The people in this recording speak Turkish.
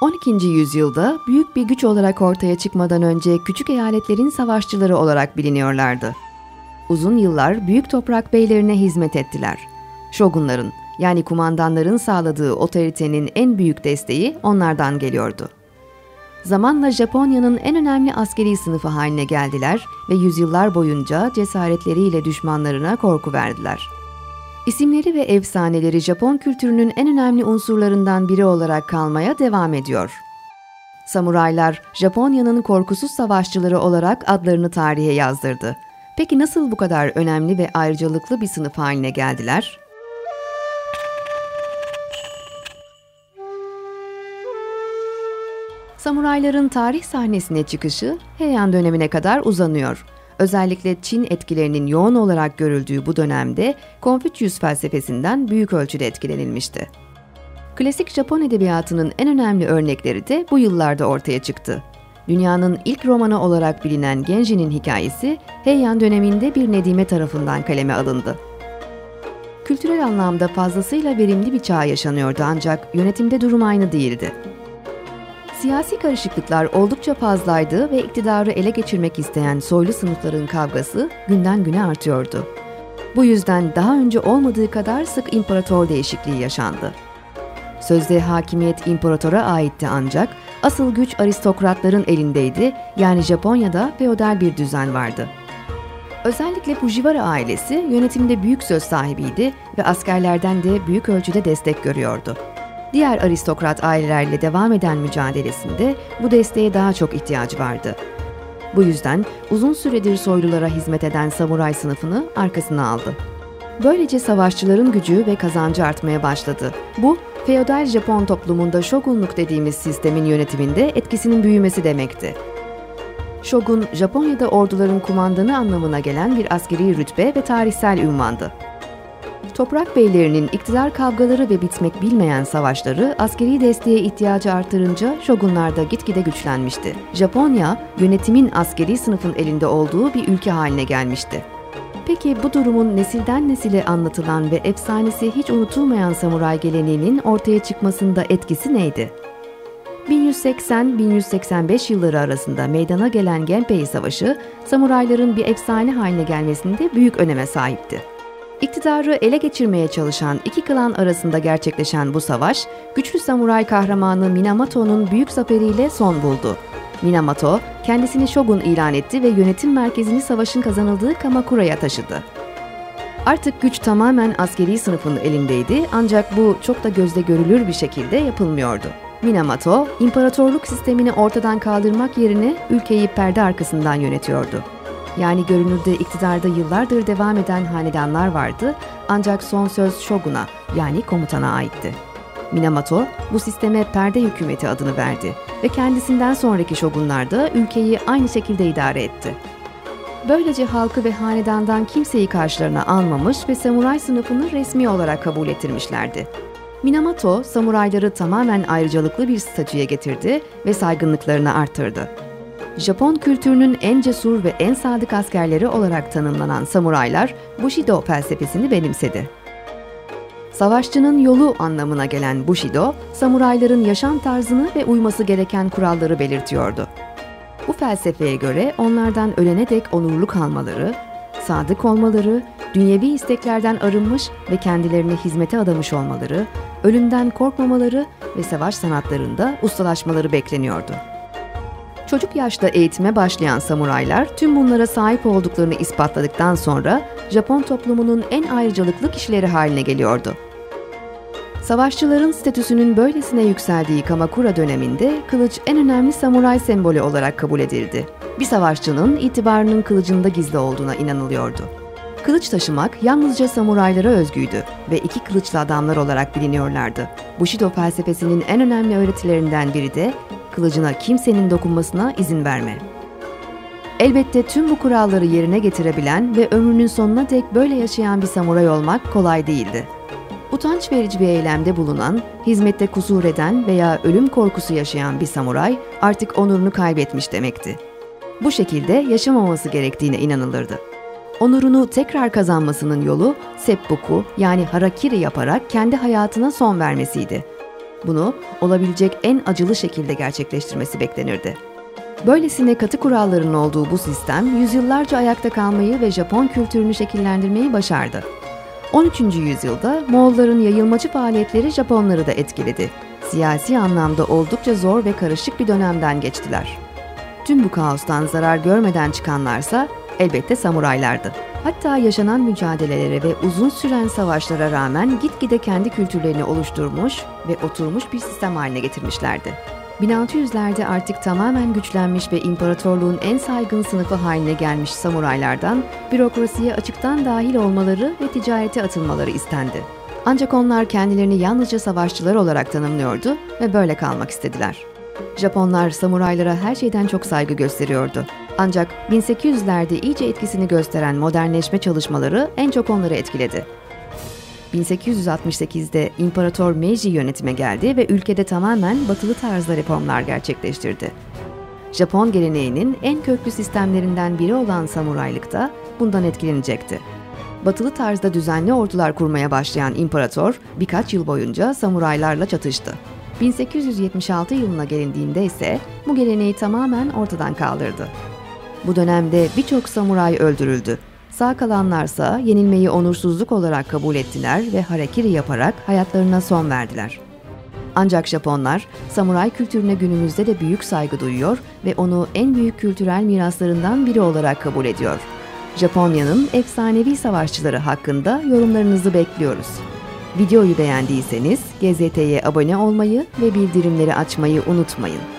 12. yüzyılda büyük bir güç olarak ortaya çıkmadan önce küçük eyaletlerin savaşçıları olarak biliniyorlardı. Uzun yıllar büyük toprak beylerine hizmet ettiler. Şogunların yani kumandanların sağladığı otoritenin en büyük desteği onlardan geliyordu. Zamanla Japonya'nın en önemli askeri sınıfı haline geldiler ve yüzyıllar boyunca cesaretleriyle düşmanlarına korku verdiler. İsimleri ve efsaneleri Japon kültürünün en önemli unsurlarından biri olarak kalmaya devam ediyor. Samuraylar, Japonya'nın korkusuz savaşçıları olarak adlarını tarihe yazdırdı. Peki nasıl bu kadar önemli ve ayrıcalıklı bir sınıf haline geldiler? Samurayların tarih sahnesine çıkışı Heian dönemine kadar uzanıyor. Özellikle Çin etkilerinin yoğun olarak görüldüğü bu dönemde Konfüçyüs felsefesinden büyük ölçüde etkilenilmişti. Klasik Japon edebiyatının en önemli örnekleri de bu yıllarda ortaya çıktı. Dünyanın ilk romanı olarak bilinen Genji'nin hikayesi Heian döneminde bir Nedime tarafından kaleme alındı. Kültürel anlamda fazlasıyla verimli bir çağ yaşanıyordu ancak yönetimde durum aynı değildi. Siyasi karışıklıklar oldukça fazlaydı ve iktidarı ele geçirmek isteyen soylu sınıfların kavgası günden güne artıyordu. Bu yüzden daha önce olmadığı kadar sık imparator değişikliği yaşandı. Sözde hakimiyet imparatora aitti ancak asıl güç aristokratların elindeydi yani Japonya'da feodal bir düzen vardı. Özellikle Fujiwara ailesi yönetimde büyük söz sahibiydi ve askerlerden de büyük ölçüde destek görüyordu diğer aristokrat ailelerle devam eden mücadelesinde bu desteğe daha çok ihtiyacı vardı. Bu yüzden uzun süredir soylulara hizmet eden samuray sınıfını arkasına aldı. Böylece savaşçıların gücü ve kazancı artmaya başladı. Bu, feodal Japon toplumunda şogunluk dediğimiz sistemin yönetiminde etkisinin büyümesi demekti. Shogun, Japonya'da orduların kumandanı anlamına gelen bir askeri rütbe ve tarihsel ünvandı. Toprak beylerinin iktidar kavgaları ve bitmek bilmeyen savaşları askeri desteğe ihtiyacı artırınca şogunlar da gitgide güçlenmişti. Japonya, yönetimin askeri sınıfın elinde olduğu bir ülke haline gelmişti. Peki bu durumun nesilden nesile anlatılan ve efsanesi hiç unutulmayan samuray geleneğinin ortaya çıkmasında etkisi neydi? 1180-1185 yılları arasında meydana gelen Genpei Savaşı, samurayların bir efsane haline gelmesinde büyük öneme sahipti. İktidarı ele geçirmeye çalışan iki klan arasında gerçekleşen bu savaş, güçlü samuray kahramanı Minamato'nun büyük zaferiyle son buldu. Minamoto, kendisini shogun ilan etti ve yönetim merkezini savaşın kazanıldığı Kamakura'ya taşıdı. Artık güç tamamen askeri sınıfın elindeydi ancak bu çok da gözde görülür bir şekilde yapılmıyordu. Minamoto, imparatorluk sistemini ortadan kaldırmak yerine ülkeyi perde arkasından yönetiyordu. Yani görünürde iktidarda yıllardır devam eden hanedanlar vardı ancak son söz Shogun'a yani komutana aitti. Minamoto bu sisteme perde hükümeti adını verdi ve kendisinden sonraki şogunlar da ülkeyi aynı şekilde idare etti. Böylece halkı ve hanedandan kimseyi karşılarına almamış ve samuray sınıfını resmi olarak kabul ettirmişlerdi. Minamoto, samurayları tamamen ayrıcalıklı bir statüye getirdi ve saygınlıklarını arttırdı. Japon kültürünün en cesur ve en sadık askerleri olarak tanımlanan samuraylar Bushido felsefesini benimsedi. Savaşçının yolu anlamına gelen Bushido, samurayların yaşam tarzını ve uyması gereken kuralları belirtiyordu. Bu felsefeye göre onlardan ölene dek onurlu kalmaları, sadık olmaları, dünyevi isteklerden arınmış ve kendilerini hizmete adamış olmaları, ölümden korkmamaları ve savaş sanatlarında ustalaşmaları bekleniyordu. Çocuk yaşta eğitime başlayan samuraylar tüm bunlara sahip olduklarını ispatladıktan sonra Japon toplumunun en ayrıcalıklı kişileri haline geliyordu. Savaşçıların statüsünün böylesine yükseldiği Kamakura döneminde kılıç en önemli samuray sembolü olarak kabul edildi. Bir savaşçının itibarının kılıcında gizli olduğuna inanılıyordu. Kılıç taşımak yalnızca samuraylara özgüydü ve iki kılıçlı adamlar olarak biliniyorlardı. Bushido felsefesinin en önemli öğretilerinden biri de kılıcına kimsenin dokunmasına izin verme. Elbette tüm bu kuralları yerine getirebilen ve ömrünün sonuna dek böyle yaşayan bir samuray olmak kolay değildi. Utanç verici bir eylemde bulunan, hizmette kusur eden veya ölüm korkusu yaşayan bir samuray artık onurunu kaybetmiş demekti. Bu şekilde yaşamaması gerektiğine inanılırdı. Onurunu tekrar kazanmasının yolu seppuku yani harakiri yaparak kendi hayatına son vermesiydi. Bunu olabilecek en acılı şekilde gerçekleştirmesi beklenirdi. Böylesine katı kuralların olduğu bu sistem yüzyıllarca ayakta kalmayı ve Japon kültürünü şekillendirmeyi başardı. 13. yüzyılda Moğolların yayılmacı faaliyetleri Japonları da etkiledi. Siyasi anlamda oldukça zor ve karışık bir dönemden geçtiler. Tüm bu kaostan zarar görmeden çıkanlarsa elbette samuraylardı. Hatta yaşanan mücadelelere ve uzun süren savaşlara rağmen gitgide kendi kültürlerini oluşturmuş ve oturmuş bir sistem haline getirmişlerdi. 1600'lerde artık tamamen güçlenmiş ve imparatorluğun en saygın sınıfı haline gelmiş samuraylardan bürokrasiye açıktan dahil olmaları ve ticarete atılmaları istendi. Ancak onlar kendilerini yalnızca savaşçılar olarak tanımlıyordu ve böyle kalmak istediler. Japonlar samuraylara her şeyden çok saygı gösteriyordu. Ancak 1800'lerde iyice etkisini gösteren modernleşme çalışmaları en çok onları etkiledi. 1868'de İmparator Meiji yönetime geldi ve ülkede tamamen batılı tarzda reformlar gerçekleştirdi. Japon geleneğinin en köklü sistemlerinden biri olan samuraylık da bundan etkilenecekti. Batılı tarzda düzenli ordular kurmaya başlayan imparator birkaç yıl boyunca samuraylarla çatıştı. 1876 yılına gelindiğinde ise bu geleneği tamamen ortadan kaldırdı. Bu dönemde birçok samuray öldürüldü. Sağ kalanlarsa yenilmeyi onursuzluk olarak kabul ettiler ve harekiri yaparak hayatlarına son verdiler. Ancak Japonlar samuray kültürüne günümüzde de büyük saygı duyuyor ve onu en büyük kültürel miraslarından biri olarak kabul ediyor. Japonya'nın efsanevi savaşçıları hakkında yorumlarınızı bekliyoruz. Videoyu beğendiyseniz GZT'ye abone olmayı ve bildirimleri açmayı unutmayın.